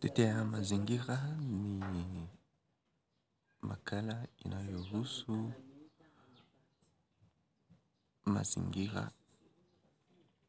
Tetea mazingira ni makala inayohusu mazingira.